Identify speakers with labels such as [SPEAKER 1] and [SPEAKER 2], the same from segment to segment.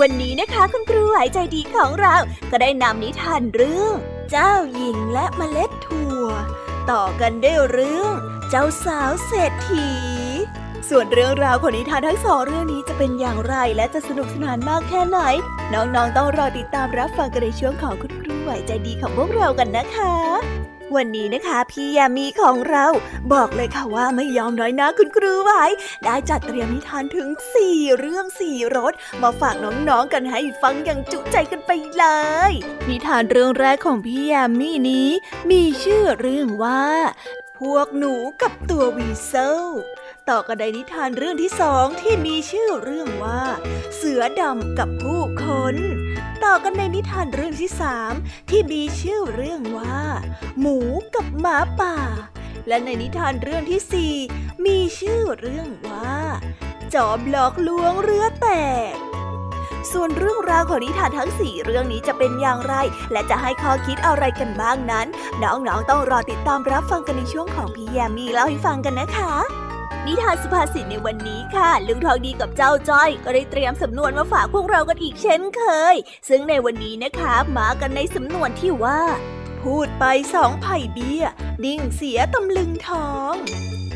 [SPEAKER 1] วันนี้นะคะคุณครูไหวใจดีของเรา ก็ได้นำนิทานเรื่อง เจ้าหญิงและเมล็ดถั่ว ต่อกันด้วยเรื่อง เจ้าสาวเศรษฐี ส่วนเรื่องราวของนิทานทั้งสองเรื่องนี้จะเป็นอย่างไรและจะสนุกสนานมากแค่ไหน น้องๆต้องรอติดตามรับฟังกันในช่วงของคุณครูไหวใจดีของพวกเรากันนะคะ วันนี้นะคะพี่ยามีของเราบอกเลยค่ะว่าไม่ยอมน้อยนะคุณครูไว้ได้จัดเตรียมนิทานถึง 4 เรื่อง 4รสมาฝากน้องๆกันให้ฟังอย่างจุใจกันไปเลย นิทานเรื่องแรกของพี่ยามีนี้ มีชื่อเรื่องว่า พวกหนูกับตัววีเซล ต่อกันในนิทานเรื่องที่สองที่มีชื่อเรื่องว่า เสือดำกับผู้คน ต่อกันในนิทานเรื่องที่สามที่มีชื่อเรื่องว่า หมูกับหมาป่า และในนิทานเรื่องที่สี่มีชื่อเรื่องว่า จอมหลอกลวงเรือแตกส่วนเรื่องราวของนิทานทั้งสี่เรื่องนี้จะเป็นอย่างไร และจะให้ข้อคิดอะไรกันบ้างนั้น น้องๆต้องรอติดตามรับฟังกันในช่วงของพี่แยมมีเล่าให้ฟังกันนะคะ นิทานสุภาษิตในวันนี้ค่ะ ลุงทองดีกับเจ้าจ้อย ก็ได้เตรียมสำนวนมาฝากพวกเรากันอีกเช่นเคย ซึ่งในวันนี้นะคะมากันในสำนวนที่ว่า พูดไปสองไผ่เบี้ยนิ่งเสียตำลึงทอง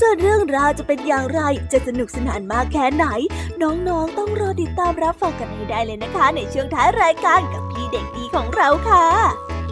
[SPEAKER 1] ส่วนเรื่องราวจะเป็นอย่างไร จะสนุกสนานมากแค่ไหน น้องๆ ต้องรอติดตามรับฟังกันให้ได้เลยนะคะ ในช่วงท้ายรายการกับพี่เด็กดีของเราค่ะ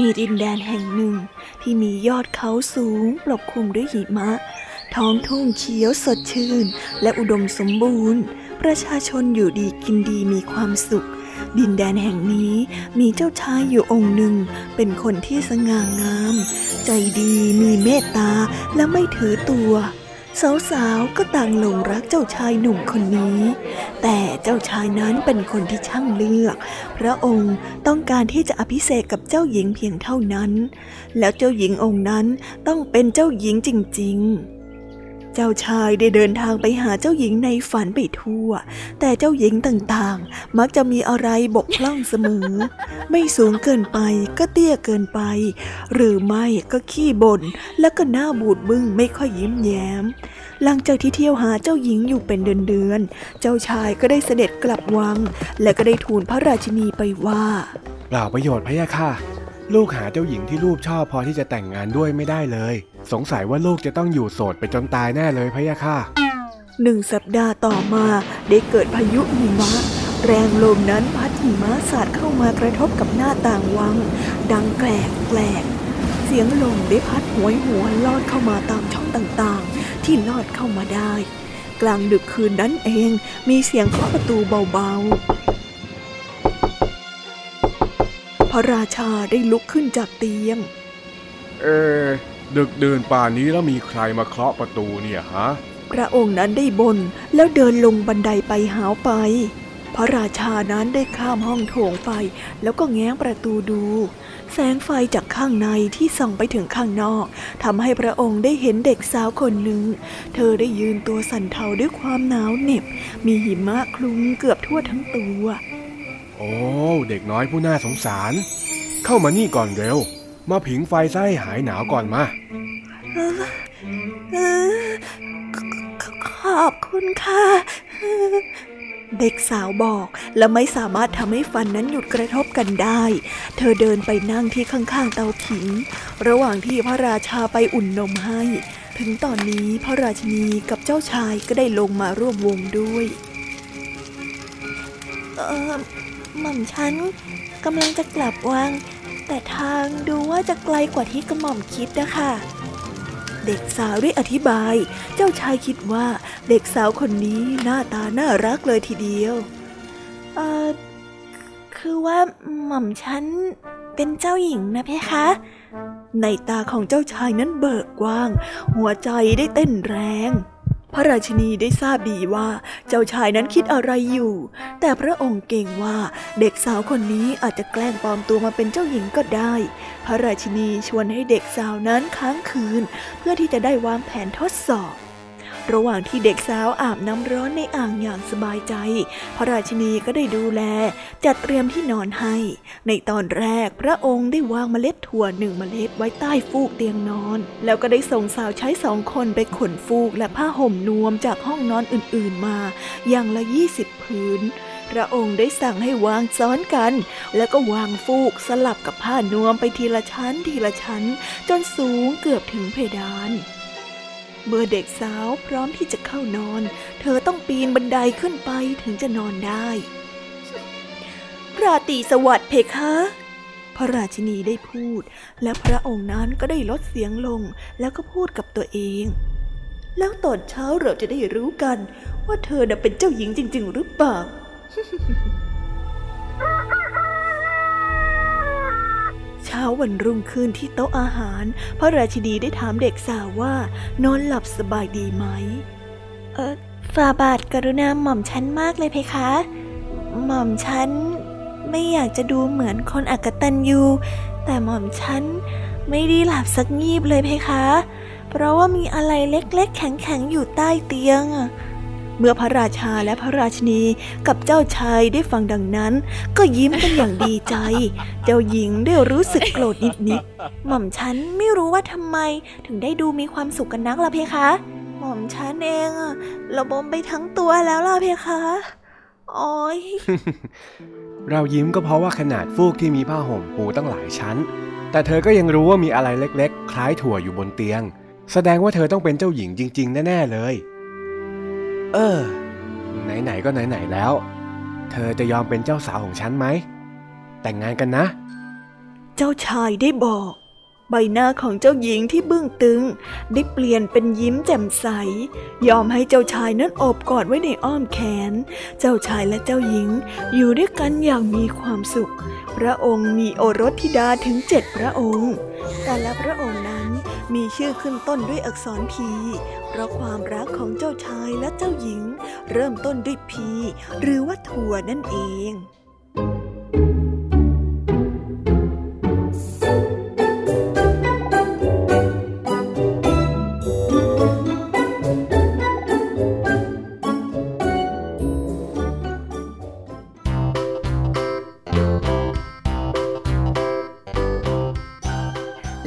[SPEAKER 1] มีดินแดนแห่งหนึ่ง ที่มียอดเขาสูงปกคลุมด้วยหิมะ ท้องทุ่งเขียวสดชื่น และอุดมสมบูรณ์ ประชาชนอยู่ดีกินดีมีความสุข ดินแดนแห่งนี้มีเจ้าชายอยู่องค์หนึ่ง เป็นคนที่สง่างาม ใจดีมีเมตตาและไม่ถือตัว สาวๆ ก็ต่างหลงรักเจ้าชายหนุ่มคนนี้ แต่เจ้าชายนั้นเป็นคนที่ช่างเลือก พระองค์ต้องการที่จะอภิเษกกับเจ้าหญิงเพียงเท่านั้น แล้วเจ้าหญิงองค์นั้นต้องเป็นเจ้าหญิงจริง ๆ เจ้าชายได้เดินทางไปหาเจ้าหญิงในฝันไปทั่ว แต่เจ้าหญิงต่างๆ มักจะมีอะไรบกพร่องเสมอ ไม่สูงเกินไปก็เตี้ยเกินไป หรือไม่ก็ขี้บ่นแล้วก็หน้าบูดบึ้งไม่ค่อยยิ้มแย้ม หลังจากที่เที่ยวหาเจ้าหญิงอยู่เป็นเดือนๆ เจ้าชายก็ได้เสด็จกลับวัง และก็ได้ทูลพระราชินีไปว่า
[SPEAKER 2] เปล่าประโยชน์พะยะค่ะ ลูกหาเจ้าหญิงที่ลูกชอบพอที่จะแต่งงานด้วยไม่ได้เลย สงสัยว่าลูกจะต้องอยู่โสดไปจนตายแน่เลยพะยะค่ะ
[SPEAKER 1] หนึ่งสัปดาห์ต่อมาได้เกิดพายุหิมะ แรงลมนั้นพัดหิมะสาดเข้ามากระทบกับหน้าต่างวัง ดังแกลกแกลกเสียงลมได้พัดหวยหัวลอดเข้ามาตามช่องต่างๆ ที่ลอดเข้ามาได้ กลางดึกคืนนั้นเองมีเสียงเคาะประตูเบาๆ พระราชาได้ลุกขึ้นจากเตียง
[SPEAKER 2] เอ ดึกเดินป่านนี้แล้วมีใครมาเคาะประตูเนี่ยฮะ
[SPEAKER 1] พระองค์นั้นได้บนแล้วเดินลงบันไดไปหาวไป พระราชานั้นได้ข้ามห้องโถงไปแล้วก็แง้มประตูดู แสงไฟจากข้างในที่ส่องไปถึงข้างนอกทำให้พระองค์ได้เห็นเด็กสาวคนหนึ่ง เธอได้ยืนตัวสั่นเทาด้วยความหนาวเหน็บ มีหิมะคลุมเกือบทั่วทั้งตัว
[SPEAKER 2] โอ้เด็กน้อยผู้น่าสงสาร เข้ามานี่ก่อนเร็ว มาผิงไฟซะให้หายหนาวก่อนมา
[SPEAKER 1] ขอบคุณค่ะ เด็กสาวบอกและไม่สามารถทำให้ฟันนั้นหยุดกระทบกันได้ เธอเดินไปนั่งที่ข้างๆเตาผิง ระหว่างที่พระราชาไปอุ่นนมให้ ถึงตอนนี้พระราชินีกับเจ้าชายก็ได้ลงมาร่วมวงด้วยเออหม่อมฉันกำลังจะกลับวัง แต่ทางดูว่าจะไกลกว่าที่กระหม่อมคิดนะคะ เด็กสาวได้อธิบาย เจ้าชายคิดว่าเด็กสาวคนนี้หน้าตาน่ารักเลยทีเดียว เออคือว่าหม่อมฉันเป็นเจ้าหญิงนะเพคะ ในตาของเจ้าชายนั้นเบิกกว้าง หัวใจได้เต้นแรง พระราชินีได้ทราบดีว่าเจ้าชายนั้นคิดอะไรอยู่ แต่พระองค์เก่งว่าเด็กสาวคนนี้อาจจะแกล้งปลอมตัวมาเป็นเจ้าหญิงก็ได้ พระราชินีชวนให้เด็กสาวนั้นค้างคืน เพื่อที่จะได้วางแผนทดสอบ ระหว่างที่เด็กสาวอาบน้ำร้อนในอ่างอย่างสบายใจ พระราชินีก็ได้ดูแล จัดเตรียมที่นอนให้ ในตอนแรกพระองค์ได้วางเมล็ดถั่วหนึ่งเมล็ดไว้ใต้ฟูกเตียงนอน แล้วก็ได้ส่งสาวใช้สองคนไปขนฟูกและผ้าห่มนวมจากห้องนอนอื่นๆมาอย่างละยี่สิบพื้นพระองค์ได้สั่งให้วางซ้อนกัน แล้วก็วางฟูกสลับกับผ้านวมไปทีละชั้นทีละชั้น จนสูงเกือบถึงเพดาน เมื่อเด็กสาวพร้อมที่จะเข้านอน เธอต้องปีนบันไดขึ้นไปถึงจะนอนได้ พราตรีสวัสดิ์เพคะ พระราชินีได้พูด และพระองค์นั้นก็ได้ลดเสียงลงแล้วก็พูดกับตัวเอง แล้วตอนเช้าเราจะได้รู้กัน ว่าเธอน่ะเป็นเจ้าหญิงจริง ๆ หรือเปล่า ช้าวันรุ่งขึ้นที่โต๊ะอาหาร พระราชินีได้ถามเด็กสาวว่า นอนหลับสบายดีไหม เออฟาบาทกรุณาหม่อมฉันมากเลยเพคะ หม่อมฉันไม่อยากจะดูเหมือนคนอักตันยูแต่หม่อมฉันไม่ได้หลับสักงีบเลยเพคะ เพราะว่ามีอะไรเล็กๆ แข็งๆ อยู่ใต้เตียง เมื่อพระราชาและพระราชนีกับเจ้าชายได้ฟังดังนั้น ก็ยิ้มกันอย่างดีใจ เจ้าหญิงได้รู้สึกโกรธนิดๆหม่อมฉันไม่รู้ว่าทำไมถึงได้ดูมีความสุขกันนักล่ะเพคะ หม่อมฉันเองอะระบมไปทั้งตัวแล้วล่ะเพคะโอ้ย
[SPEAKER 2] เรายิ้มก็เพราะว่าขนาดฟูกที่มีผ้าห่มปูตั้งหลายชั้น แต่เธอก็ยังรู้ว่ามีอะไรเล็กๆ คล้ายถั่วอยู่บนเตียง แสดงว่าเธอต้องเป็นเจ้าหญิงจริง ๆ แน่ ๆ เลย เออ ไหนๆก็ไหนๆแล้ว เธอจะยอมเป็นเจ้าสาวของฉันไหม แต่งงานกันนะ
[SPEAKER 1] เจ้าชายได้บอก ใบหน้าของเจ้าหญิงที่บึ้งตึง ได้เปลี่ยนเป็นยิ้มแจ่มใส ยอมให้เจ้าชายนั้นโอบกอดไว้ในอ้อมแขน เจ้าชายและเจ้าหญิงอยู่ด้วยกันอย่างมีความสุข พระองค์มีโอรสธิดาถึงเจ็ดพระองค์ แต่ละพระองค์นั้น มีชื่อขึ้นต้นด้วยอักษรพี เพราะความรักของเจ้าชายและเจ้าหญิง เริ่มต้นด้วยพี หรือว่าถั่วนั่นเอง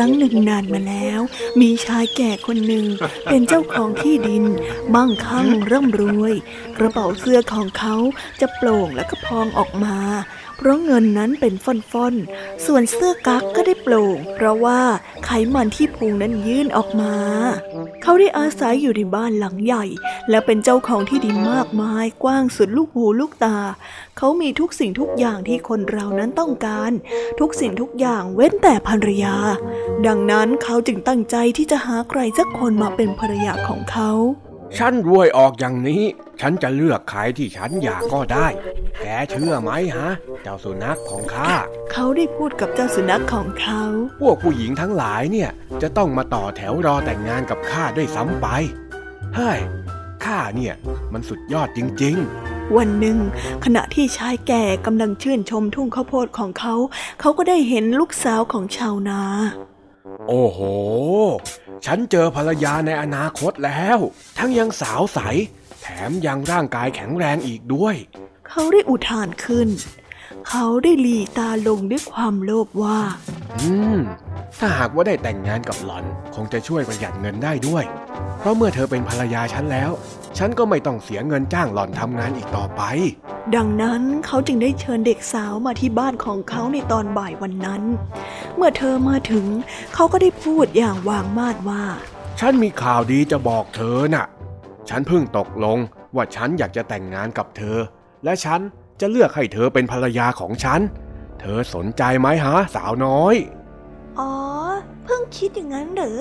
[SPEAKER 1] รั้งหนึ่งนานมาแล้ว มีชายแก่คนหนึ่งเป็นเจ้าของที่ดินมั่งคั่งร่ำรวย กระเป๋าเสื้อของเขาจะโปร่งและก็พองออกมา เพราะเงินนั้นเป็นฟ่อนๆ ส่วนเสื้อกั๊กก็ได้โปร่ง เพราะว่าไขมันที่พุงนั้นยื่นออกมา เขาได้อาศัยอยู่ในบ้านหลังใหญ่ และเป็นเจ้าของที่ดินมากมาย กว้างสุดลูกหูลูกตา เขามีทุกสิ่งทุกอย่างที่คนเรานั้นต้องการ ทุกสิ่งทุกอย่างเว้นแต่ภรรยา ดังนั้นเขาจึงตั้งใจที่จะหาใครสักคนมาเป็นภรรยาของเขา
[SPEAKER 2] ฉันรวยออกอย่างนี้ ฉันจะเลือกใครที่ฉันอยากก็ได้ แกเชื่อไหมฮะ เจ้าสุนัขของข้า
[SPEAKER 1] เขาได้พูดกับเจ้าสุนัขของเขา
[SPEAKER 2] พวกผู้หญิงทั้งหลายเนี่ยจะต้องมาต่อแถวรอแต่งงานกับข้าด้วยซ้ำไป เฮ้ย ข้าเนี่ยมันสุดยอดจริง
[SPEAKER 1] วันหนึ่ง ขณะที่ชายแก่กำลังชื่นชมทุ่งข้าวโพดของเขา เขาก็ได้เห็นลูกสาวของชาวนา
[SPEAKER 2] ๆ โอ้โห ฉันเจอภรรยาในอนาคตแล้ว ทั้งยังสาวใส แถมยังร่างกายแข็งแรงอีกด้วย
[SPEAKER 1] เขาได้อุทานขึ้น เขาได้หลีตาลงด้วยความโลภว่า
[SPEAKER 2] อืม ถ้าหากว่าได้แต่งงานกับหล่อน คงจะช่วยประหยัดเงินได้ด้วย เพราะเมื่อเธอเป็นภรรยาฉันแล้ว ฉันก็ไม่ต้องเสียเงินจ้างหล่อนทำงานอีกต่อไป
[SPEAKER 1] ดังนั้นเขาจึงได้เชิญเด็กสาวมาที่บ้านของเขาในตอนบ่ายวันนั้น เมื่อเธอมาถึง เขาก็ได้พูดอย่างวางมาดว่า
[SPEAKER 2] ฉันมีข่าวดีจะบอกเธอน่ะ ฉันเพิ่งตกลงว่าฉันอยากจะแต่งงานกับเธอ และฉัน จะเลือกให้เธอเป็นภรรยาของฉัน เธอสนใจไหมฮะสาวน้อย
[SPEAKER 3] อ๋อ เพิ่งคิดอย่างนั้นเหรอ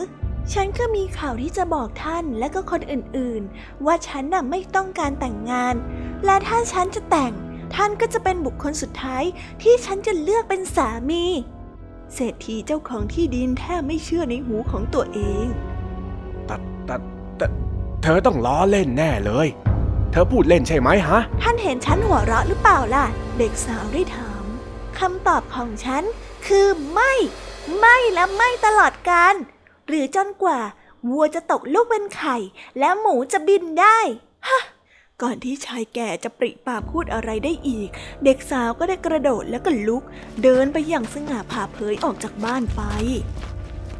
[SPEAKER 3] ฉันก็มีข่าวที่จะบอกท่านและก็คนอื่นๆ ว่าฉันน่ะไม่ต้องการแต่งงาน และถ้าฉันจะแต่ง ท่านก็จะเป็นบุคคลสุดท้ายที่ฉันจะเลือกเป็นสามี
[SPEAKER 1] เศรษฐีเจ้าของที่ดินแทบไม่เชื่อในหูของตัวเอง
[SPEAKER 2] แต่แต่แต่เธอต้องล้อเล่นแน่เลย เธอพูดเล่นใช่ไหมฮะ
[SPEAKER 3] ท่านเห็นฉันหัวเราะหรือเปล่าล่ะ
[SPEAKER 1] เด็กสาวได้ถาม
[SPEAKER 3] คำตอบของฉันคือไม่ ไม่และไม่ตลอดกาลหรือจนกว่าวัวจะตกลูกเป็นไข่ และหมูจะบินได้ฮะ
[SPEAKER 1] ก่อนที่ชายแก่จะปริปากพูดอะไรได้อีก เด็กสาวก็ได้กระโดดแล้วก็ลุก เดินไปอย่างสง่าผ่าเผยออกจากบ้านไป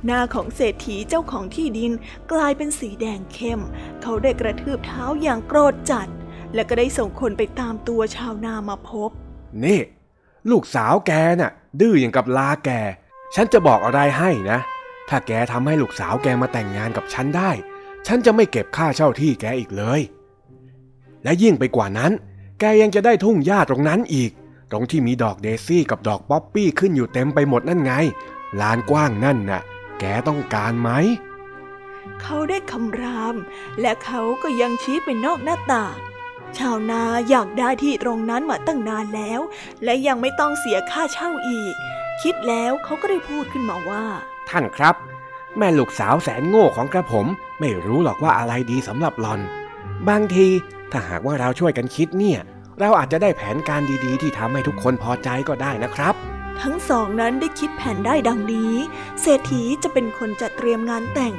[SPEAKER 1] หน้าของเศรษฐีเจ้าของที่ดินกลายเป็นสีแดงเข้ม เขาได้กระทืบเท้าอย่างโกรธจัด และก็ได้ส่งคนไปตามตัวชาวนามาพบ
[SPEAKER 2] นี่ ลูกสาวแกน่ะ ดื้ออย่างกับลาแก ฉันจะบอกอะไรให้นะ ถ้าแกทำให้ลูกสาวแกมาแต่งงานกับฉันได้ ฉันจะไม่เก็บค่าเช่าที่แกอีกเลย และยิ่งไปกว่านั้น แกยังจะได้ทุ่งหญ้าตรงนั้นอีก ตรงที่มีดอกเดซี่กับดอกป๊อปปี้ขึ้นอยู่เต็มไปหมดนั่นไงลานกว้างนั่นน่ะ แกต้องการไหม
[SPEAKER 1] เขาได้คำราม และเขาก็ยังชี้ไปนอกหน้าต่างชาวนาอยากได้ที่ตรงนั้นมาตั้งนานแล้ว และยังไม่ต้องเสียค่าเช่าอีก คิดแล้วเขาก็ได้พูดขึ้นมาว่า
[SPEAKER 2] ท่านครับ แม่ลูกสาวแสนโง่ของกระผม ไม่รู้หรอกว่าอะไรดีสำหรับหลอน บางทีถ้าหากว่าเราช่วยกันคิดเนี่ย เราอาจจะได้แผนการดีๆ ที่ทำให้ทุกคนพอใจก็ได้นะครับ
[SPEAKER 1] ทั้งสองนั้นได้คิดแผนได้ดังนี้ เศรษฐีจะเป็นคนจัดเตรียมงานแต่ง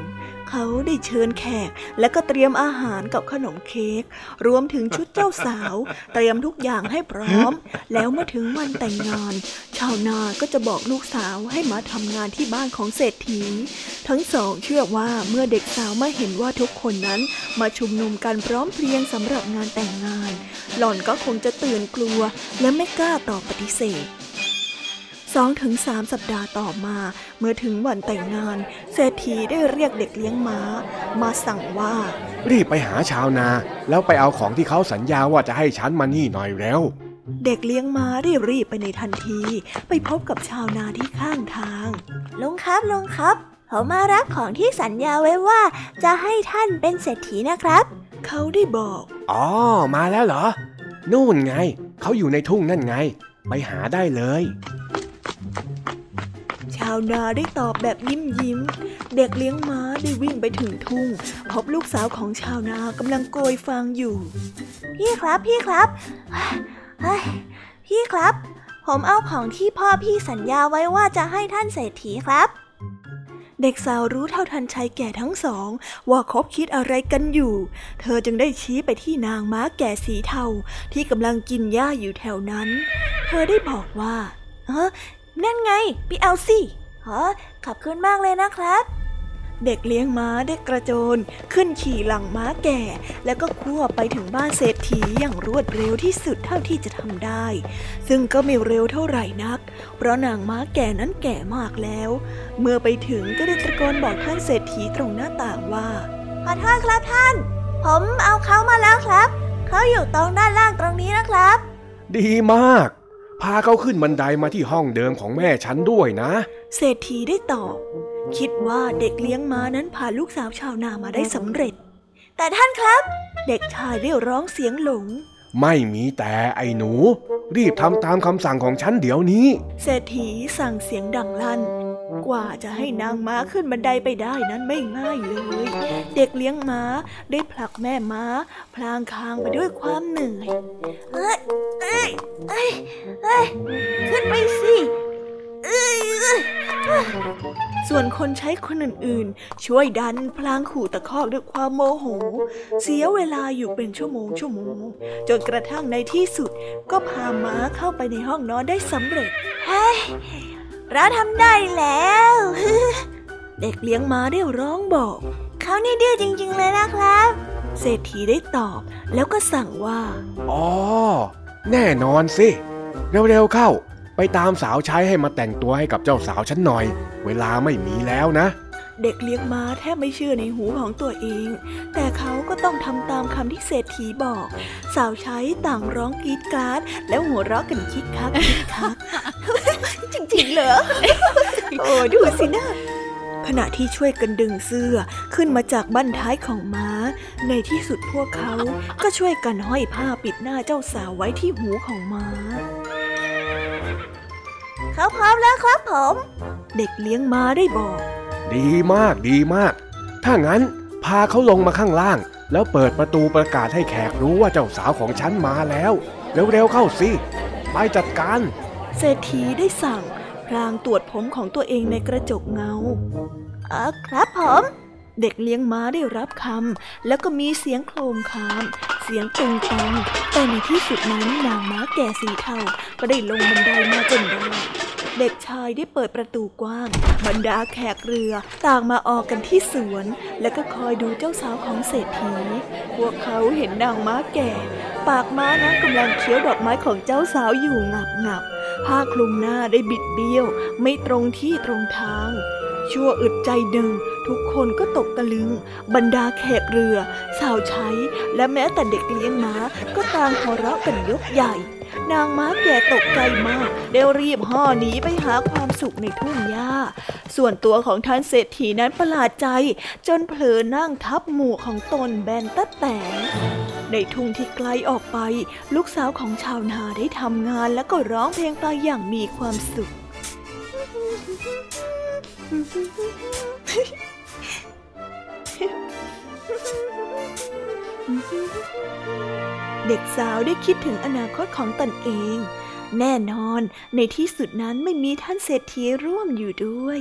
[SPEAKER 1] เขาได้เชิญแขก และก็เตรียมอาหารกับขนมเค้ก รวมถึงชุดเจ้าสาว เตรียมทุกอย่างให้พร้อม แล้วเมื่อถึงวันแต่งงาน ชาวนาก็จะบอกลูกสาวให้มาทำงานที่บ้านของเศรษฐี ทั้งสองเชื่อว่าเมื่อเด็กสาวมาเห็นว่าทุกคนนั้นมาชุมนุมกันพร้อมเพรียงสำหรับงานแต่งงาน หล่อนก็คงจะตื่นกลัว และไม่กล้าตอบปฏิเสธ สองถึงสามสัปดาห์ต่อมา เมื่อถึงวันแต่งงาน เศรษฐีได้เรียกเด็กเลี้ยงม้า มาสั่งว่า
[SPEAKER 2] รีบไปหาชาวนา แล้วไปเอาของที่เขาสัญญาว่าจะให้ฉันมานี่หน่อยเร็ว
[SPEAKER 1] เด็กเลี้ยงม้าได้รีบไปในทันที ไปพบกับชาวนาที่ข้างทาง
[SPEAKER 3] ลุงครับลุงครับ ผมมารับของที่สัญญาไว้ว่า จะให้ท่านเป็นเศรษฐีนะครับ
[SPEAKER 1] เขาได้บอก
[SPEAKER 2] อ๋อ มาแล้วเหรอ นู่นไง เขาอยู่ในทุ่งนั่นไง ไปหาได้เลย
[SPEAKER 1] ชาวนาได้ตอบแบบยิ้มยิ้ม เด็กเลี้ยงม้าได้วิ่งไปถึงทุ่ง พบลูกสาวของชาวนากำลังโกยฟางอยู่
[SPEAKER 3] พี่ครับพี่ครับพี่ครับ ผมเอาของที่พ่อพี่สัญญาไว้ว่าจะให้ท่านเศรษฐีครับ
[SPEAKER 1] เด็กสาวรู้เท่าทันชายแก่ทั้งสอง ว่าคบคิดอะไรกันอยู่ เธอจึงได้ชี้ไปที่นางม้าแก่สีเทาที่กำลังกินหญ้าอยู่แถวนั้น เธอได้บอกว่า
[SPEAKER 3] เออนั่นไงไปเอาสิเออขอบคุณมากเลยนะครับ
[SPEAKER 1] เด็กเลี้ยงม้าได้กระโจน ขึ้นขี่หลังม้าแก่ แล้วก็คั่วไปถึงบ้านเศรษฐีอย่างรวดเร็วที่สุดเท่าที่จะทำได้ ซึ่งก็ไม่เร็วเท่าไหร่นัก เพราะนางม้าแก่นั้นแก่มากแล้ว เมื่อไปถึงก็ได้ตะโกนบอกท่านเศรษฐีตรงหน้าต่างว่า
[SPEAKER 3] ขอโทษครับท่าน ผมเอาเขามาแล้วครับ เขาอยู่ตรงด้านล่างตรงนี้นะครับ
[SPEAKER 2] ดีมาก พาเขาขึ้นบันไดมาที่ห้องเดิมของแม่ฉันด้วยนะ
[SPEAKER 1] เศรษฐีได้ตอบ คิดว่าเด็กเลี้ยงม้านั้นพาลูกสาวชาวนามาได้สำเร็จ
[SPEAKER 3] แต่ท่านครับ
[SPEAKER 1] เด็กชายได้ร้องเสียงหลง
[SPEAKER 2] ไม่มีแต่ไอ้หนู รีบทำตามคำสั่งของฉันเดี๋ยวนี้
[SPEAKER 1] เศรษฐีสั่งเสียงดังลั่น กว่าจะให้นางม้าขึ้นบันไดไปได้นั้นไม่ง่ายเลย เด็กเลี้ยงม้าได้ผลักแม่ม้า พลางคางไปด้วยความเหนื่อย
[SPEAKER 3] เอ้ยเอ้ยเอ้ยเอ้ยขึ้นไปสิเอ้ยเอ้ย
[SPEAKER 1] ส่วนคนใช้คนอื่นๆ ช่วยดันพลางขู่ตะคอกด้วยความโมโห เสียเวลาอยู่เป็นชั่วโมงชั่วโมง จนกระทั่งในที่สุดก็พาม้าเข้าไปในห้องนอนได้สำเร็จ
[SPEAKER 3] เฮ้ย เราทำได้แล้ว
[SPEAKER 1] เด็กเลี้ยงม้าได้ร้องบอก
[SPEAKER 3] เขาเนี่ยดื้อจริง ๆ เลยนะครับ
[SPEAKER 1] เเศรษฐีได้ตอบแล้วก็สั่งว่า
[SPEAKER 2] อ๋อ แน่นอนสิ เร็ว ๆ เข้า ไปตามสาวใช้ให้มาแต่งตัวให้กับเจ้าสาวฉันหน่อย เวลาไม่มีแล้วนะ
[SPEAKER 1] เด็กเลี้ยงม้าแทบไม่เชื่อในหูของตัวเอง แต่เขาก็ต้องทำตามคำที่เศรษฐีบอก สาวใช้ต่างร้องกรีดกราด แล้วหัวเราะกันคิกคักคิกคัก
[SPEAKER 3] จริงๆเหรอ
[SPEAKER 1] โอ้ดูสินะขณะที่ช่วยกันดึงเสื้อขึ้นมาจากบั้นท้ายของม้า ในที่สุดพวกเขาก็ช่วยกันห้อยผ้าปิดหน้าเจ้าสาวไว้ที่หูของม้า
[SPEAKER 3] เขาพร้อมแล้วครับผม
[SPEAKER 1] เด็กเลี้ยงม้าได้บอก
[SPEAKER 2] ดีมากดีมาก ถ้างั้นพาเขาลงมาข้างล่าง แล้วเปิดประตูประกาศให้แขกรู้ว่าเจ้าสาวของฉันมาแล้ว เร็วๆเข้าสิ ไปจัดการ
[SPEAKER 1] เศรษฐีได้สั่งพลางตรวจผมของตัวเองในกระจกเงาเอ๋
[SPEAKER 3] อครับผม
[SPEAKER 1] เด็กเลี้ยงม้าได้รับคำ แล้วก็มีเสียงโครมคาม เสียงตุงตังแต่ในที่สุดนั้นนางม้าแก่สีเทา ก็ได้ลงบันไดมาจนได้ เด็กชายได้เปิดประตูกว้าง บรรดาแขกเรือต่างมาออกกันที่สวน แล้วก็คอยดูเจ้าสาวของเศรษฐี พวกเขาเห็นนางม้าแก่ ปากม้านั้นกำลังเคี้ยวดอกไม้ของเจ้าสาวอยู่งับงับผ้าคลุมหน้าได้บิดเบี้ยว ไม่ตรงที่ตรงทาง ชั่วอึดใจหนึ่ง ทุกคนก็ตกตะลึง บรรดาแขกเรือ สาวใช้ และแม้แต่เด็กเลี้ยงม้าก็ต่างหัวเราะกันยกใหญ่ นางม้าแก่ตกใจมากเดวรีบห่อหนีไปหาความสุขในทุ่งหญ้า ส่วนตัวของท่านเศรษฐีนั้นประหลาดใจ จนเผลอนั่งทับหมู่ของตนแบนตะแต่ในทุ่งที่ไกลออกไป ลูกสาวของชาวนาได้ทำงานแล้วก็ร้องเพลงไปอย่างมีความสุข เด็กสาวได้คิดถึงอนาคตของตนเอง แน่นอนในที่สุดนั้นไม่มีท่านเศรษฐีร่วมอยู่ด้วย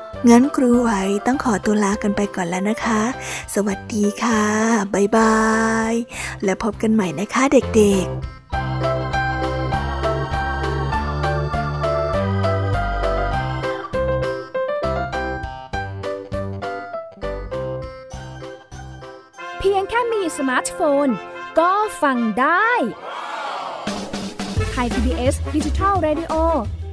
[SPEAKER 1] งั้นครูไหวต้องขอตัวลากันไปก่อนแล้วนะคะ สวัสดีค่ะบ๊ายบาย แล้วพบกันใหม่นะคะเด็กๆ
[SPEAKER 4] เพียงแค่มีสมาร์ทโฟน ก็ฟังได้ Thai PBS Digital Radio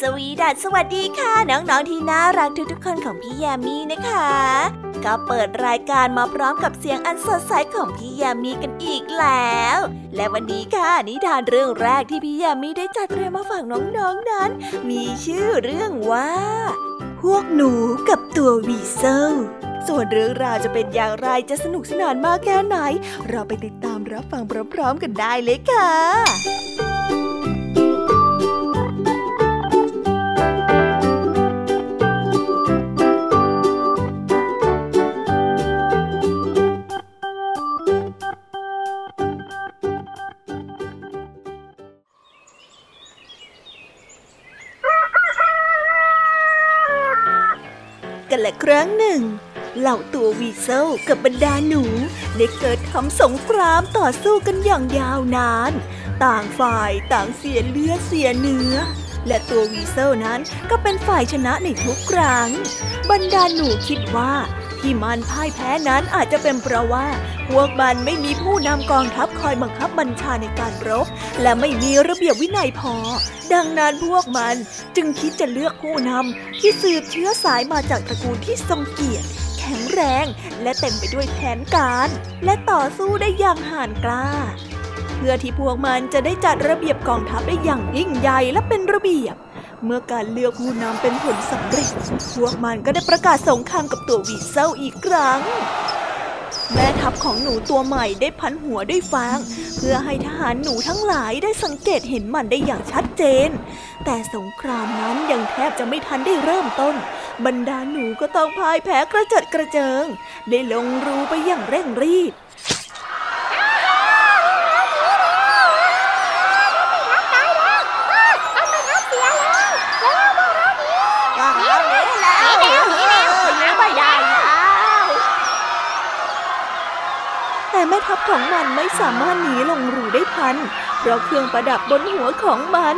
[SPEAKER 3] สวีดัสสวัสดีค่ะ น้องๆที่น่ารักทุกๆคนของพี่ยามีนะคะ ก็เปิดรายการมาพร้อมกับเสียงอันสดใสของพี่ยามีกันอีกแล้ว และวันนี้ค่ะนิทานเรื่องแรกที่พี่ยามีได้จัดเตรียมมาฝากน้องๆนนั้น มีชื่อเรื่องว่า
[SPEAKER 1] พวกหนูกับตัววีเซลส่วนเรื่องราวจะเป็นอย่างไรจะสนุกสนานมากแค่ไหน เราไปติดตามรับฟังพร้อมๆกันได้เลยค่ะ เหล่าตัววีเซลกับบรรดาหนูได้เกิดทำสงครามต่อสู้กันอย่างยาวนาน ต่างฝ่ายต่างเสียเลือดเสียเนื้อ และตัววีเซลนั้นก็เป็นฝ่ายชนะในทุกครั้ง บรรดาหนูคิดว่าที่มันพ่ายแพ้นั้นอาจจะเป็นเพราะว่า พวกมันไม่มีผู้นำกองทัพคอยบังคับบัญชาในการรบ และไม่มีระเบียบวินัยพอ ดังนั้นพวกมันจึงคิดจะเลือกผู้นำที่สืบเชื้อสายมาจากตระกูลที่ทรงเกียรติ แข็งแรง และเต็มไปด้วยแผนการ และต่อสู้ได้อย่างห่านกล้า เพื่อที่พวกมันจะได้จัดระเบียบกองทัพได้อย่างยิ่งใหญ่และเป็นระเบียบ เมื่อการเลือกผู้นำเป็นผลสำเร็จ พวกมันก็ได้ประกาศสงครามกับตัววีเซลอีกครั้งแม่ทัพของหนูตัวใหม่ได้พันหัวด้วยฟาง เพื่อให้ทหารหนูทั้งหลายได้สังเกตเห็นมันได้อย่างชัดเจน แต่สงครามนั้นยังแทบจะไม่ทันได้เริ่มต้น บรรดาหนูก็ต้องพ่ายแพ้กระเจิดกระเจิง ได้ลงรูไปอย่างเร่งรีบแต่แม่ทัพของมันไม่สามารถหนีลงรูได้ทัน เพราะเครื่องประดับบนหัวของมัน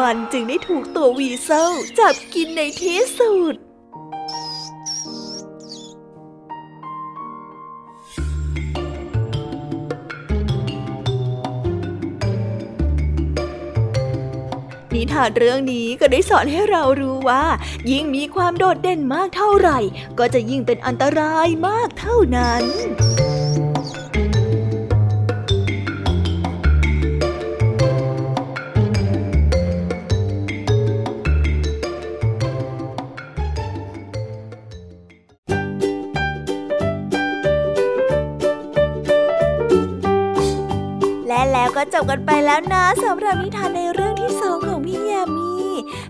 [SPEAKER 1] มันจึงได้ถูกตัววีเซลจับกินในที่สุด นิทานเรื่องนี้ก็ได้สอนให้เรารู้ว่า ยิ่งมีความโดดเด่นมากเท่าไหร่ ก็จะยิ่งเป็นอันตรายมากเท่านั้นก็จบกันไปแล้วนะสำหรับนิทานในเรื่องที่สอง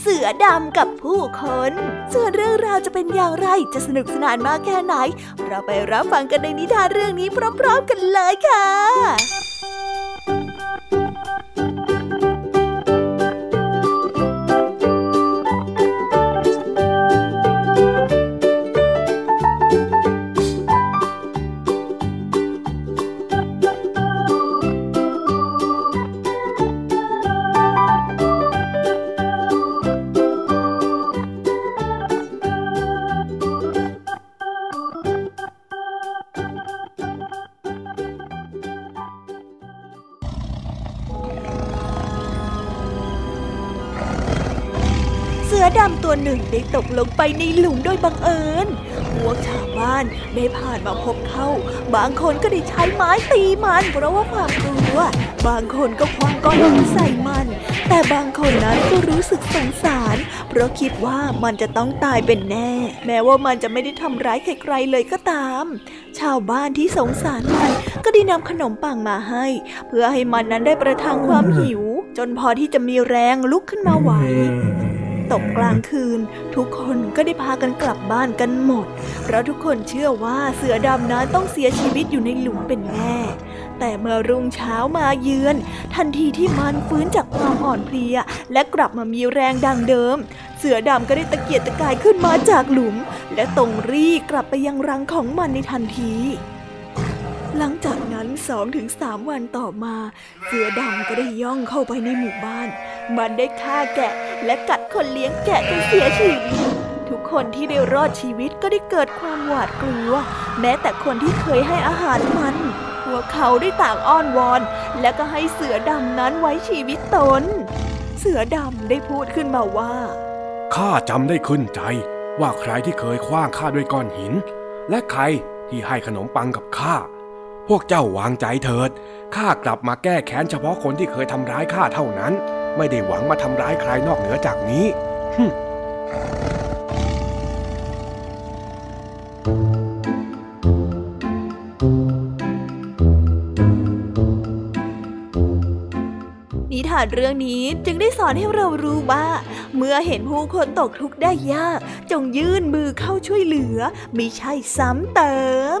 [SPEAKER 1] เสือดำกับผู้คน ส่วนเรื่องราวจะเป็นอย่างไรจะสนุกสนานมากแค่ไหน เราไปรับฟังกันในนิทานเรื่องนี้พร้อม ๆ กันเลยค่ะ หนึ่งได้ตกลงไปในหลุมโดยบังเอิญ พวกชาวบ้านได้ผ่านมาพบเข้า บางคนก็ได้ใช้ไม้ตีมันเพราะว่าความกลัว บางคนก็คว้างก้อนหินใส่มัน แต่บางคนนั้นก็รู้สึกสงสาร เพราะคิดว่ามันจะต้องตายเป็นแน่ แม้ว่ามันจะไม่ได้ทำร้ายใครๆเลยก็ตาม ชาวบ้านที่สงสารมันก็ได้นำขนมปังมาให้ เพื่อให้มันนั้นได้ประทังความหิว จนพอที่จะมีแรงลุกขึ้นมาไหว ตกกลางคืน ทุกคนก็ได้พากันกลับบ้านกันหมด เพราะทุกคนเชื่อว่าเสือดำนั้นต้องเสียชีวิตอยู่ในหลุมเป็นแน่แต่เมื่อรุ่งเช้ามาเยือน ทันทีที่มันฟื้นจากความอ่อนเพลีย และกลับมามีแรงดังเดิม เสือดำก็ได้ตะเกียกตะกายขึ้นมาจากหลุม และตรงรีกลับไปยังรังของมันในทันทีหลังจากนั้นสองถึงสามวันต่อมา เสือดำก็ได้ย่องเข้าไปในหมู่บ้าน มันได้ฆ่าแกะและกัดคนเลี้ยงแกะจนเสียชีวิต ทุกคนที่ได้รอดชีวิตก็ได้เกิดความหวาดกลัว แม้แต่คนที่เคยให้อาหารมันพวกเขาได้ต่างอ้อนวอน และก็ให้เสือดำนั้นไว้ชีวิตตน เสือดำได้พูดขึ้นมาว่า
[SPEAKER 2] ข้าจำได้ขึ้นใจว่าใครที่เคยคว้างข้าด้วยก้อนหิน และใครที่ให้ขนมปังกับข้าพวกเจ้าวางใจเถิดข้ากลับมาแก้แค้นเฉพาะคนที่เคยทำร้ายข้าเท่านั้น ไม่ได้หวังมาทำร้ายใครนอกเหนือจากนี้
[SPEAKER 1] นิทานเรื่องนี้จึงได้สอนให้เรารู้ว่า เมื่อเห็นผู้คนตกทุกข์ได้ยาก จงยื่นมือเข้าช่วยเหลือ มิใช่ซ้ำเติม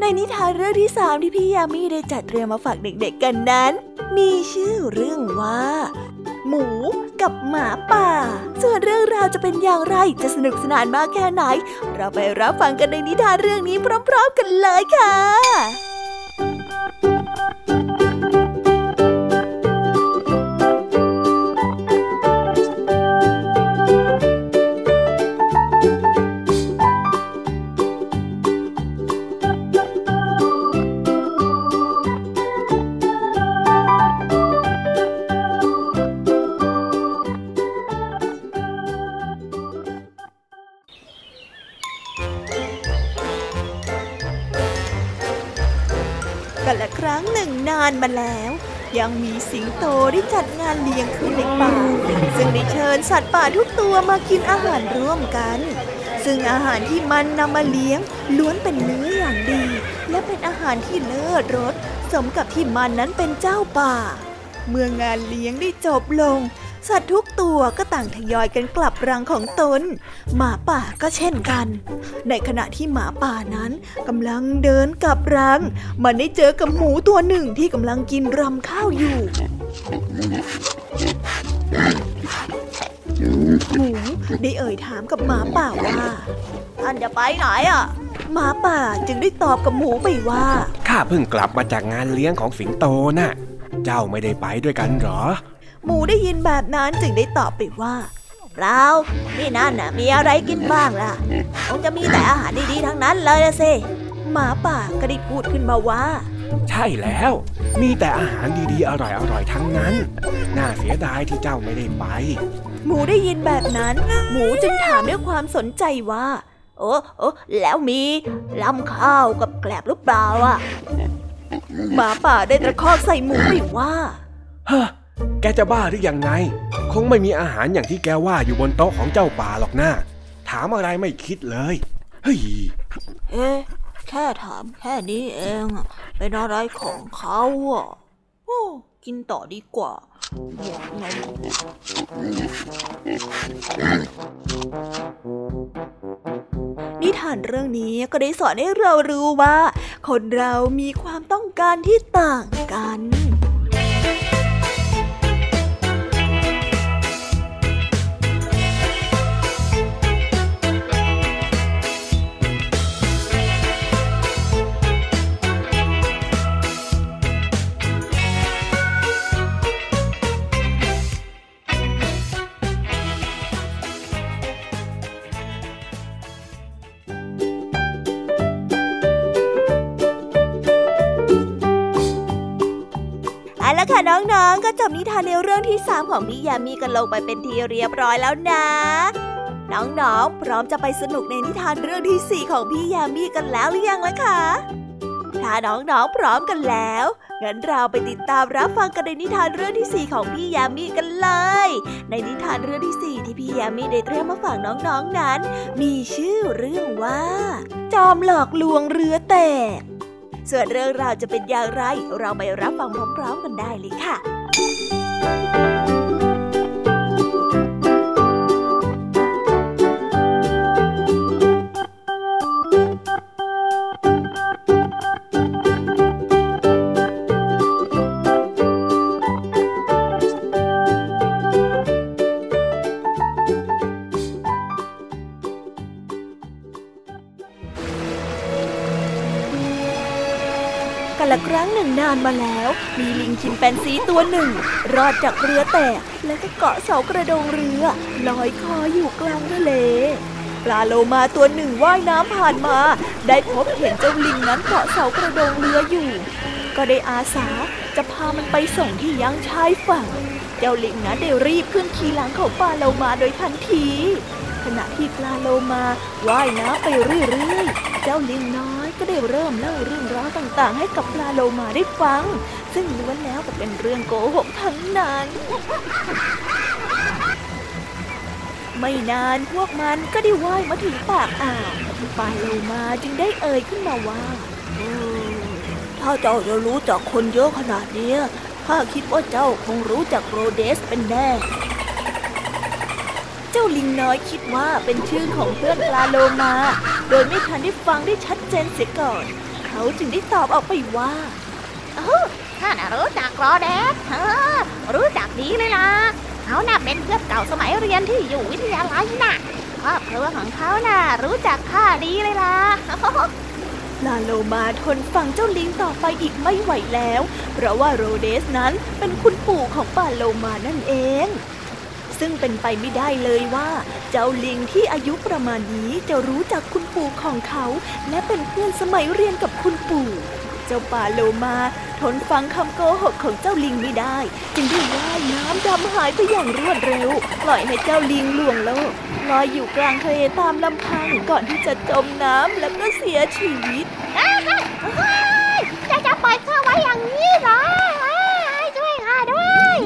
[SPEAKER 1] ในนิทานเรื่องที่สามที่พี่ยามีได้จัดเตรียมมาฝากเด็กๆกันนั้น มีชื่อเรื่องว่า หมูกับหมาป่า ส่วนเรื่องราวจะเป็นอย่างไรจะสนุกสนานมากแค่ไหน เราไปรับฟังกันในนิทานเรื่องนี้พร้อม ๆ กันเลยค่ะ มาแล้ว ยังมีสิงโตได้จัดงานเลี้ยงขึ้นในป่า ซึ่งได้เชิญสัตว์ป่าทุกตัวมากินอาหารร่วมกัน ซึ่งอาหารที่มันนำมาเลี้ยงล้วนเป็นเนื้ออย่างดี และเป็นอาหารที่เลิศรสสมกับที่มันนั้นเป็นเจ้าป่า เมื่องานเลี้ยงได้จบลง สัตว์ทุกตัวก็ต่างทยอยกันกลับรังของตน หมาป่าก็เช่นกัน ในขณะที่หมาป่านั้นกำลังเดินกลับรัง มันได้เจอกับหมูตัวหนึ่งที่กำลังกินรำข้าวอยู่หมูได้เอ่ยถามกับหมาป่าว่า ท่านจะไปไหนอะ หมาป่าจึงได้ตอบกับหมูไปว่า
[SPEAKER 2] ข้าเพิ่งกลับมาจากงานเลี้ยงของสิงโตนะ่ะ เจ้าไม่ได้ไปด้วยกันหรอ
[SPEAKER 1] หมูได้ยินแบบนั้นจึงได้ตอบไปว่าเปล่าที่นั่นน่ะมีอะไรกินบ้างล่ะคงจะมีแต่อาหารดีๆทั้งนั้นเลยละสิหมาป่าก็ได้พูดขึ้นมาว่า
[SPEAKER 2] ใช่แล้ว มีแต่อาหารดีๆ อร่อยๆทั้งนั้น น่าเสียดายที่เจ้าไม่ได้ไป
[SPEAKER 1] หมูได้ยินแบบนั้น หมูจึงถามด้วยความสนใจว่า โอ้โอ้แล้วมีลำข้าวกับแกลบหรือเปล่าอะหมาป่าได้ตะคอกใส่หมูไปว่า
[SPEAKER 2] ฮะ แกจะบ้าหรือยังไง คงไม่มีอาหารอย่างที่แกว่าอยู่บนโต๊ะของเจ้าป่าหรอกนะถามอะไรไม่คิดเลย เฮ้ย
[SPEAKER 1] เอ๊แค่ถามแค่นี้เองเป็นอะไรของเขาอะกินต่อดีกว่าหมดไงนิทานเรื่องนี้ก็ได้สอนให้เรารู้ว่า คนเรามีความต้องการที่ต่างกัน น้องๆ ก็จบนิทานในเรื่องที่สามของพี่ยามีกันลงไปเป็นทีเรียบร้อยแล้วนะ น้องๆ พร้อมจะไปสนุกในนิทานเรื่องที่สี่ของพี่ยามีกันแล้วหรือยังล่ะคะถ้าน้องๆ พร้อมกันแล้ว งั้นเราไปติดตามรับฟังกันในนิทานเรื่องที่สี่ของพี่ยามีกันเลย ในนิทานเรื่องที่สี่ที่พี่ยามีได้เตรียมมาฝากน้องๆนั้น มีชื่อเรื่องว่า จอมหลอกลวงเรือแตก ส่วนเรื่องราวจะเป็นอย่างไร เราไปรับฟังพร้อมๆกันได้เลยค่ะานมาแล้ว มีลิงชิมแปนซีตัวหนึ่ง รอดจากเรือแตก และก็เกาะเสากระโดงเรือลอยคออยู่กลางทะเลปลาโลมาตัวหนึ่งว่ายน้ำผ่านมา ได้พบเห็นเจ้าลิงนั้นเกาะเสากระโดงเรืออยู่ ก็ได้อาสาจะพามันไปส่งที่ยังชายฝั่ง เจ้าลิงนั้นได้รีบขึ้นขี่หลังของปลาโลมาโดยทันที ขณะที่ปลาโลมาว่ายน้ำไปเรื่อยๆ เจ้าลิงน้อย ได้เริ่มเล่าเรื่องราวต่างๆ ให้กับปลาโลมาได้ฟัง ซึ่งล้วนแล้วก็เป็นเรื่องโกหกทั้งนั้น ไม่นานพวกมันก็ได้ว่ายมาถึงปากอ่าวปลาโลมาจึงได้เอ่ยขึ้นมาว่าถ้าเจ้าจะรู้จักคนเยอะขนาดนี้ข้าคิดว่าเจ้าคงรู้จักโรเดสเป็นแน่ เจ้าลิงน้อยคิดว่าเป็นชื่อของเพื่อนปลาโลมา โดยไม่ทันได้ฟังได้ชัดเจนเสียก่อน เขาจึงได้ตอบออกไปว่า
[SPEAKER 5] เออข้าน่ะรู้จักรอแดดเออรู้จักดีเลยล่ะเขาน่ะเป็นเพื่อนเก่าสมัยเรียนที่อยู่วิทยาลัยน่ะครอบครัวของเขาน่ะรู้จักข้าดีเลยล่ะ
[SPEAKER 1] ลาโลมาทนฟังเจ้าลิงต่อไปอีกไม่ไหวแล้ว เพราะว่าโรเดสนั้นเป็นคุณปู่ของปาโลมานั่นเอง ซึ่งเป็นไปไม่ได้เลยว่า เจ้าลิงที่อายุประมาณนี้จะรู้จักคุณปู่ของเขา และเป็นเพื่อนสมัยเรียนกับคุณปู่ เจ้าป่าโลมาทนฟังคำโกหกของเจ้าลิงไม่ได้ จึงได้ว่ายน้ำดำหายไปอย่างรวดเร็ว ปล่อยให้เจ้าลิงล่วงโลกลอยอยู่กลางทะเลตามลำพังก่อนที่จะจมน้ำแล้วก็เสียชีวิต
[SPEAKER 5] จะจะปล่อยข้าไว้อย่างนี้เหรอช่วยข้าด้วย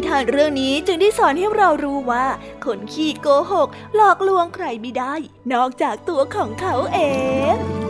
[SPEAKER 1] นิทานเรื่องนี้จึงได้สอนให้เรารู้ว่า คนขี้โกหก หลอกลวงใครไม่ได้ นอกจากตัวของเขาเอง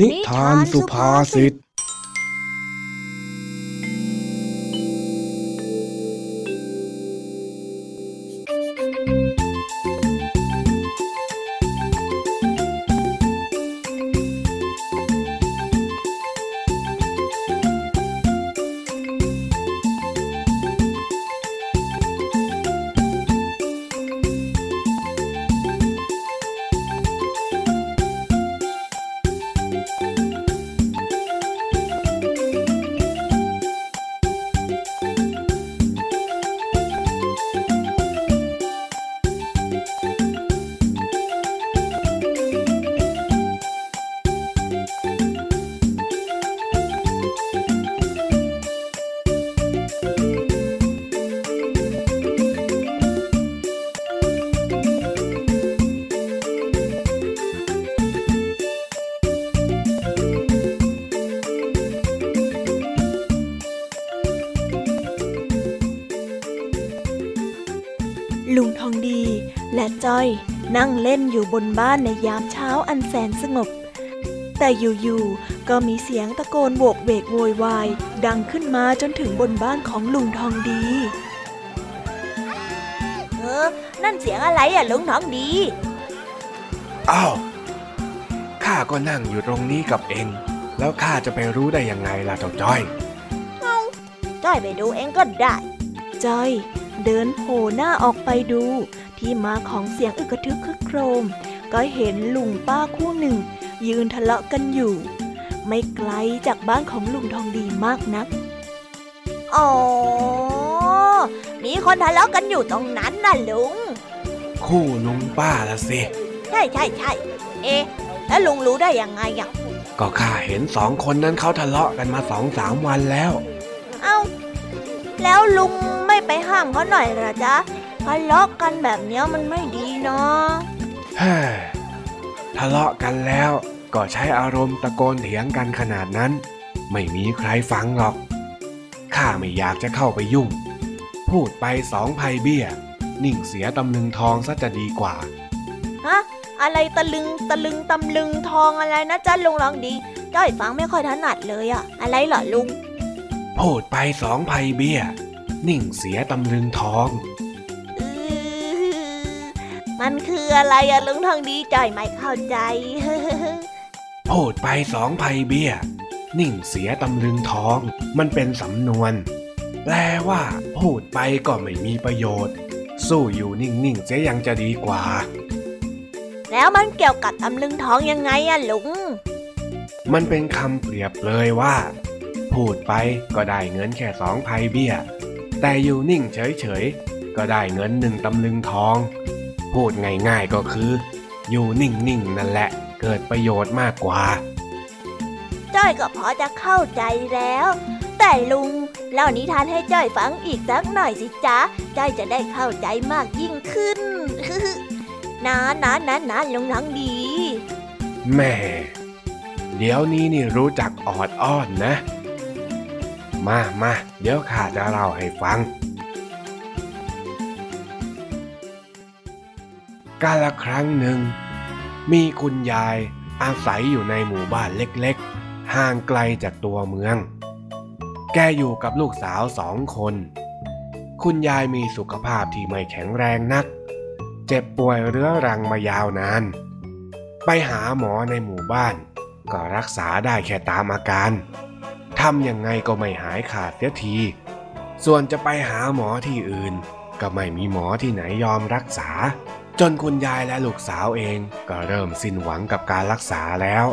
[SPEAKER 2] นิทานสุภาษิต
[SPEAKER 1] นั่งเล่นอยู่บนบ้านในยามเช้าอันแสนสงบ แต่อยู่ๆก็มีเสียงตะโกนโวกเวกโวยวาย ดังขึ้นมาจนถึงบนบ้านของลุงทองดี
[SPEAKER 3] เออ นั่นเสียงอะไรอะลุงทองดี
[SPEAKER 2] อ้าว ข้าก็นั่งอยู่ตรงนี้กับเอง แล้วข้าจะไปรู้ได้ยังไงล่ะเจ้าจ้อย
[SPEAKER 3] จ้อยไปดูเองก็ได้
[SPEAKER 1] จ้อยเดินโผล่หน้าออกไปดู ที่มาของเสียงอึกกระทึกคึกโครม ก็เห็นลุงป้าคู่หนึ่ง ยืนทะเลาะกันอยู่ ไม่ไกลจากบ้านของลุงทองดีมากนัก
[SPEAKER 3] อ๋อ มีคนทะเลาะกันอยู่ตรงนั้นน่ะลุง
[SPEAKER 2] คู่ลุงป้าละสิ
[SPEAKER 3] ใช่ใช่ใช่เอ๊ะแล้วลุงรู้ได้ยังไงอะ
[SPEAKER 2] ก็ข้าเห็นสองคนนั้นเขาทะเลาะกันมาสองสามวันแล้ว
[SPEAKER 3] เอ้า แล้วลุงไม่ไปห้ามเขาหน่อยเหรอจ๊ะ ทะเลาะกันแบบเนี้ยมันไม่ดีเนาะ
[SPEAKER 2] เฮ้ยทะเลาะกันแล้วก็ใช้อารมณ์ตะโกนเถียงกันขนาดนั้น ไม่มีใครฟังหรอก ข้าไม่อยากจะเข้าไปยุ่ง พูดไปสองภัยเบี้ย นิ่งเสียตำลึงทองซะจะดีกว่า
[SPEAKER 3] ฮะ อะไรตะลึงตะลึงตำลึงทองอะไรนะจ๊ะลุงลองดี จ้อยฟังไม่ค่อยถนัดเลยอะอะไรเหรอลุง
[SPEAKER 2] พูดไปสองภัยเบี้ย นิ่งเสียตำลึงทอง
[SPEAKER 3] อือ มันคืออะไรอะลุงทองดีจ้อยไม่เข้าใจ
[SPEAKER 2] พูดไปสองภัยเบี้ย นิ่งเสียตำลึงทอง มันเป็นสำนวน แปลว่า พูดไปก็ไม่มีประโยชน์ สู้อยู่นิ่งๆเสียยังจะดีกว่า
[SPEAKER 3] แล้วมันเกี่ยวกับตำลึงทองยังไงอะลุง
[SPEAKER 2] มันเป็นคำเปรียบเลยว่า พูดไปก็ได้เงินแค่สองภัยเบี้ย แต่อยู่นิ่งเฉยๆก็ได้เงินหนึ่งตำลึงทอง พูดง่ายๆก็คือ อยู่นิ่งๆนั่นแหละ เกิดประโยชน์มากกว่า
[SPEAKER 3] จ้อยก็พอจะเข้าใจแล้ว แต่ลุงเล่านิทานให้จ้อยฟังอีกสักหน่อยสิจ๊ะจ้อยจะได้เข้าใจมากยิ่งขึ้นนะนะนะนะลุงทั้งดี
[SPEAKER 2] แม่เดี๋ยวนี้นี่รู้จักออดอ้อนนะ มามาเดี๋ยวข้าจะเล่าให้ฟัง กาละครั้งหนึ่ง มีคุณยายอาศัยอยู่ในหมู่บ้านเล็กๆ ห่างไกลจากตัวเมือง แกอยู่กับลูกสาวสองคน คุณยายมีสุขภาพที่ไม่แข็งแรงนัก เจ็บป่วยเรื้อรังมายาวนาน ไปหาหมอในหมู่บ้าน ก็รักษาได้แค่ตามอาการ ทำยังไงก็ไม่หายขาดเสียที ส่วนจะไปหาหมอที่อื่น ก็ไม่มีหมอที่ไหนยอมรักษา จนคุณยายและลูกสาวเองก็เริ่มสิ้นหวังกับการรักษาแล้ว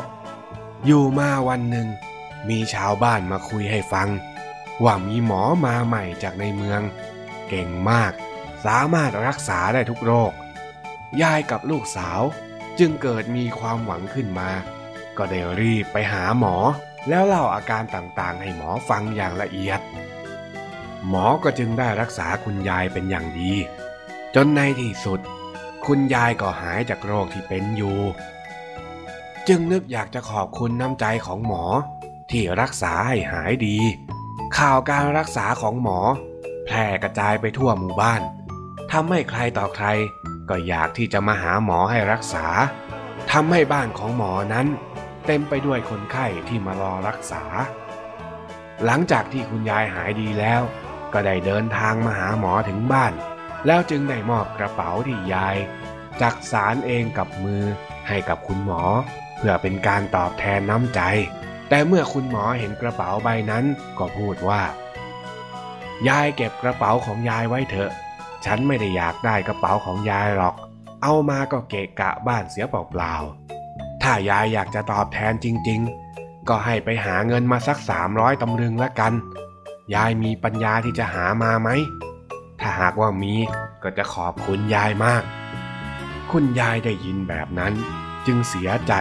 [SPEAKER 2] อยู่มาวันหนึ่ง มีชาวบ้านมาคุยให้ฟัง ว่ามีหมอมาใหม่จากในเมือง เก่งมาก สามารถรักษาได้ทุกโรค ยายกับลูกสาวจึงเกิดมีความหวังขึ้นมา ก็ได้รีบไปหาหมอแล้วเล่าอาการต่างๆ ให้หมอฟังอย่างละเอียด หมอก็จึงได้รักษาคุณยายเป็นอย่างดี จนในที่สุด คุณยายก็หายจากโรคที่เป็นอยู่ จึงนึกอยากจะขอบคุณน้ำใจของหมอ ที่รักษาให้หายดี ข่าวการรักษาของหมอ แพร่กระจายไปทั่วหมู่บ้านทำให้ใครต่อใคร ก็อยากที่จะมาหาหมอให้รักษาทำให้บ้านของหมอนั้น เต็มไปด้วยคนไข้ที่มารอรักษา หลังจากที่คุณยายหายดีแล้ว ก็ได้เดินทางมาหาหมอถึงบ้าน แล้วจึงได้มอบกระเป๋าที่ยาย จักสารเองกับมือให้กับคุณหมอ เพื่อเป็นการตอบแทนน้ำใจ แต่เมื่อคุณหมอเห็นกระเป๋าใบนั้นก็พูดว่า ยายเก็บกระเป๋าของยายไว้เถอะ ฉันไม่ได้อยากได้กระเป๋าของยายหรอก เอามาก็เกะกะบ้านเสียเปล่าๆถ้ายายอยากจะตอบแทนจริง ๆ ก็ให้ไปหาเงินมาสักสามร้อยตำลึงละกัน ยายมีปัญญาที่จะหามาไหม ถ้าหากว่ามีก็จะขอบคุณยายมาก คุณยายได้ยินแบบนั้น จึงเสียใจ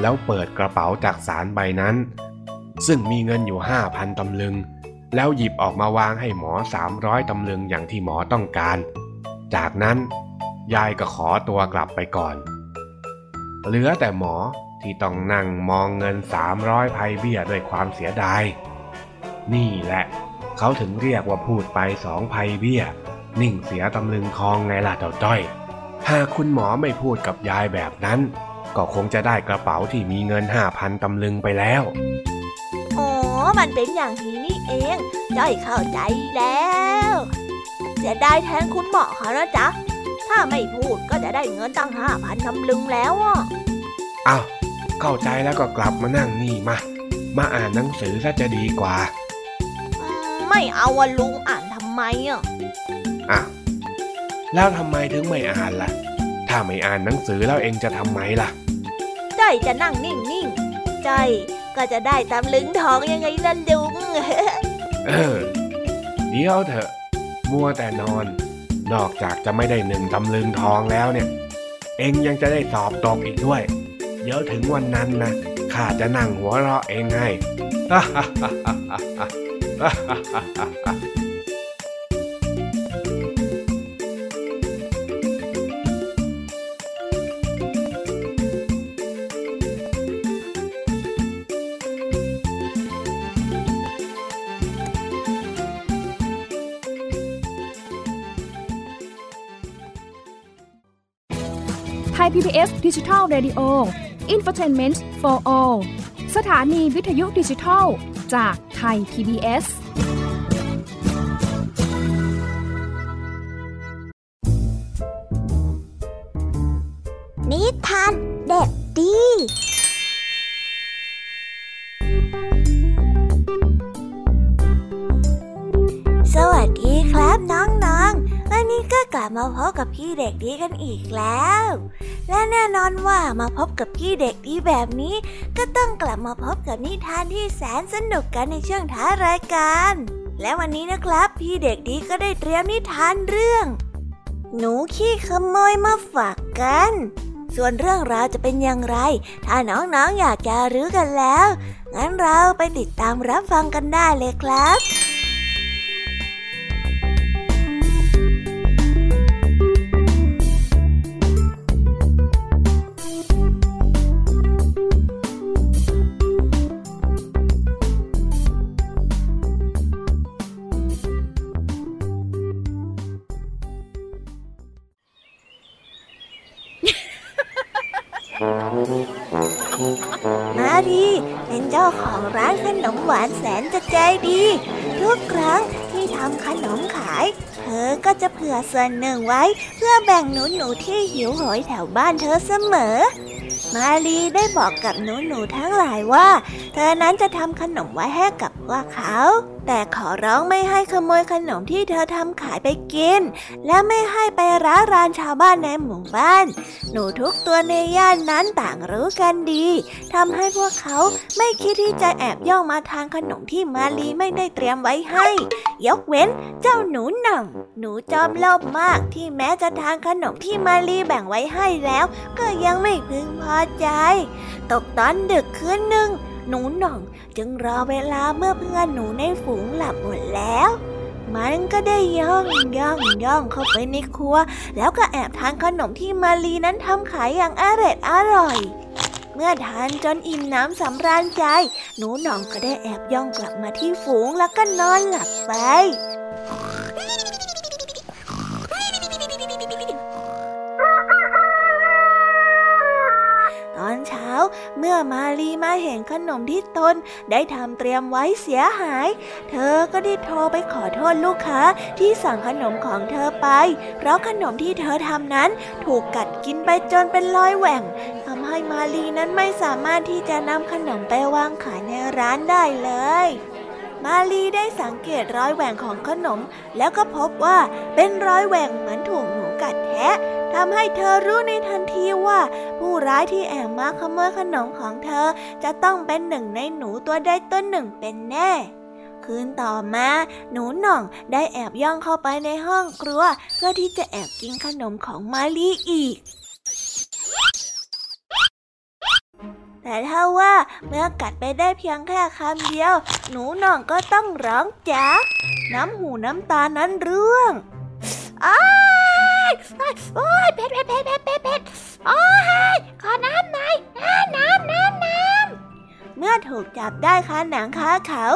[SPEAKER 2] แล้วเปิดกระเป๋าจากสารใบนั้น ซึ่งมีเงินอยู่ห้าพันตำลึง แล้วหยิบออกมาวางให้หมอสามร้อยตำลึงอย่างที่หมอต้องการ จากนั้นยายก็ขอตัวกลับไปก่อน เหลือแต่หมอที่ต้องนั่งมองเงินสามร้อยภัยเบี้ยด้วยความเสียดาย นี่แหละ เขาถึงเรียกว่าพูดไปสองภัยเบี้ย นิ่งเสียตำลึงทองไงล่ะเจ้าจ้อย หากคุณหมอไม่พูดกับยายแบบนั้น ก็คงจะได้กระเป๋าที่มีเงินห้าพันตำลึงไปแล้ว
[SPEAKER 1] อ๋อ มันเป็นอย่างนี้นี่เอง จ้อยเข้าใจแล้วเสียดายแทนคุณหมอเขานะจ๊ะ ถ้าไม่พูดก็จะได้เงินตั้งห้าพันตำลึงแล้วอะ
[SPEAKER 2] อ้าวเข้าใจแล้วก็กลับมานั่งนี่มา มาอ่านหนังสือซะจะดีกว่า
[SPEAKER 1] อืม ไม่เอาอะลุงอ่านทำไมอะ
[SPEAKER 2] อ้าวแล้วทำไมถึงไม่อ่านล่ะ ถ้าไม่อ่านหนังสือแล้วเองจะทำไมล่ะ
[SPEAKER 1] จ้อยจะนั่งนิ่งๆจ้อยก็จะได้ตำลึงทองยังไงล่ะลุง
[SPEAKER 2] เออ เดี๋ยวเถอะ มัวแต่นอน นอกจากจะไม่ได้หนึ่งตำลึงทองแล้วเนี่ย เองยังจะได้สอบตกอีกด้วย เดี๋ยวถึงวันนั้นนะข้าจะนั่งหัวเราะเองให้
[SPEAKER 4] ไทย PBS ดิจิทัล Radio Infotainment for All สถานีวิทยุดิจิทัลจาก ย PBS
[SPEAKER 1] นิทานเด็กดีสวัสดีครับน้องๆ วันนี้ก็กลับมาพบกับพี่เด็กดีกันอีกแล้ว อนว่ามาพบกับพี่เด็กดีแบบนี้ ก็ต้องกลับมาพบกับนิทานที่แสนสนุกกันในช่วงท้ายรายการ และวันนี้นะครับ พี่เด็กดีก็ได้เตรียมนิทานเรื่อง หนูขี้ขโมยมาฝากกัน ส่วนเรื่องราวจะเป็นอย่างไร ถ้าน้องๆออยากจะรู้กันแล้ว งั้นเราไปติดตามรับฟังกันได้เลยครับ ร้านขนมหวานแสนจะใจดี ทุกครั้งที่ทำขนมขาย เธอก็จะเผื่อส่วนหนึ่งไว้ เพื่อแบ่งหนูหนูๆที่หิวโหยแถวบ้านเธอเสมอ มาลีได้บอกกับหนูหนูๆทั้งหลายว่า เธอนั้นจะทำขนมไว้ให้กับพวกเขา แต่ขอร้องไม่ให้ขโมยขนมที่เธอทำขายไปกิน และไม่ให้ไปร้ารานชาวบ้านในหมู่บ้าน หนูทุกตัวในย่านนั้นต่างรู้กันดีทำให้พวกเขาไม่คิดที่จะแอบย่องมาทานขนมที่มาลีไม่ได้เตรียมไว้ให้ ยกเว้นเจ้าหนูหน่องหนูจอมโลภมากที่แม้จะทานขนมที่มาลีแบ่งไว้ให้แล้ว ก็ยังไม่พึงพอใจ ตกตอนดึกคืนหนึ่ง หนูหน่อง จึงรอเวลาเมื่อเพื่อนหนูในฝูงหลับหมดแล้ว มันก็ได้ย่องย่องย่องเข้าไปในครัว แล้วก็แอบทานขนมที่มาลีนั้นทำขายอย่างอร่อยอร่อยเมื่อทานจนอิ่มน้ำสำราญใจ หนูหน่องก็ได้แอบย่องกลับมาที่ฝูงแล้วก็นอนหลับไป เช้าเมื่อมาลีมาเห็นขนมที่ตนได้ทำเตรียมไว้เสียหาย เธอก็ได้โทรไปขอโทษลูกค้าที่สั่งขนมของเธอไป เพราะขนมที่เธอทำนั้นถูกกัดกินไปจนเป็นรอยแหว่งทำให้มาลีนั้นไม่สามารถที่จะนำขนมไปวางขายในร้านได้เลยมาลีได้สังเกตรอยแหว่งของขนม แล้วก็พบว่าเป็นรอยแหว่งเหมือนถูกหนูกัดแทะ ทำให้เธอรู้ในทันทีว่า ผู้ร้ายที่แอบมาขโมยขนมของเธอจะต้องเป็นหนึ่งในหนูตัวใดตัวหนึ่งเป็นแน่คืนต่อมา หนูหน่องได้แอบย่องเข้าไปในห้องครัว เพื่อที่จะแอบกินขนมของมาลีอีก แต่ถ้าว่าเมื่อกัดไปได้เพียงแค่คำเดียว หนูหน่องก็ต้องร้องจากน้ำหูน้ำตานั้นร่วงอ้า โอ้ยเผ็ดเผ็ดเผ็ดเผ็ดเผ็ดเผ็ดโอ้ยขอน้ำหน่อยน้ำน้ำน้ำน้ำเมื่อถูกจับได้คาหนังคาเขา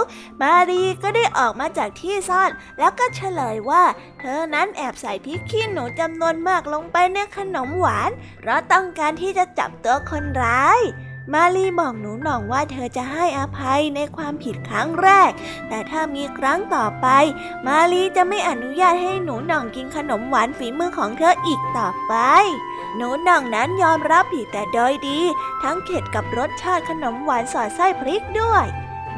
[SPEAKER 1] มารีก็ได้ออกมาจากที่ซ่อน แล้วก็เฉลยว่า เธอนั้นแอบใส่พริกขี้หนูจำนวนมากลงไปในขนมหวาน เพราะต้องการที่จะจับตัวคนร้าย มาลีบอกหนูหน่องว่าเธอจะให้อภัยในความผิดครั้งแรก แต่ถ้ามีครั้งต่อไป มาลีจะไม่อนุญาตให้หนูหน่องกินขนมหวานฝีมือของเธออีกต่อไป หนูหน่องนั้นยอมรับผิดแต่โดยดี ทั้งเข็ดกับรสชาติขนมหวานสอดไส้พริกด้วย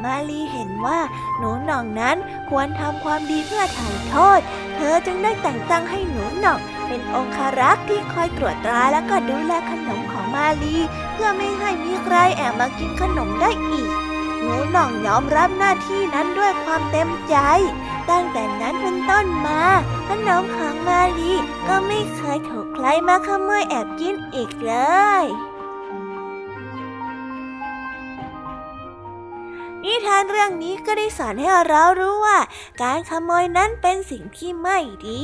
[SPEAKER 1] มาลีเห็นว่าหนูหน่องนั้นควรทำความดีเพื่อถ่ายโทษ เธอจึงได้แต่งตั้งให้หนูหน่อง เป็นองคารักษ์ที่คอยตรวจตราและก็ดูแลขนมของมาลี เพื่อไม่ให้มีใครแอบมากินขนมได้อีก หนูหน่องยอมรับหน้าที่นั้นด้วยความเต็มใจ ตั้งแต่นั้นเป็นต้นมา ขนมของมาลีก็ไม่เคยถูกใครมาขโมยแอบกินอีกเลย นิทานเรื่องนี้ก็ได้สอนให้เรารู้ว่า การขโมยนั้นเป็นสิ่งที่ไม่ดี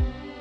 [SPEAKER 6] ไ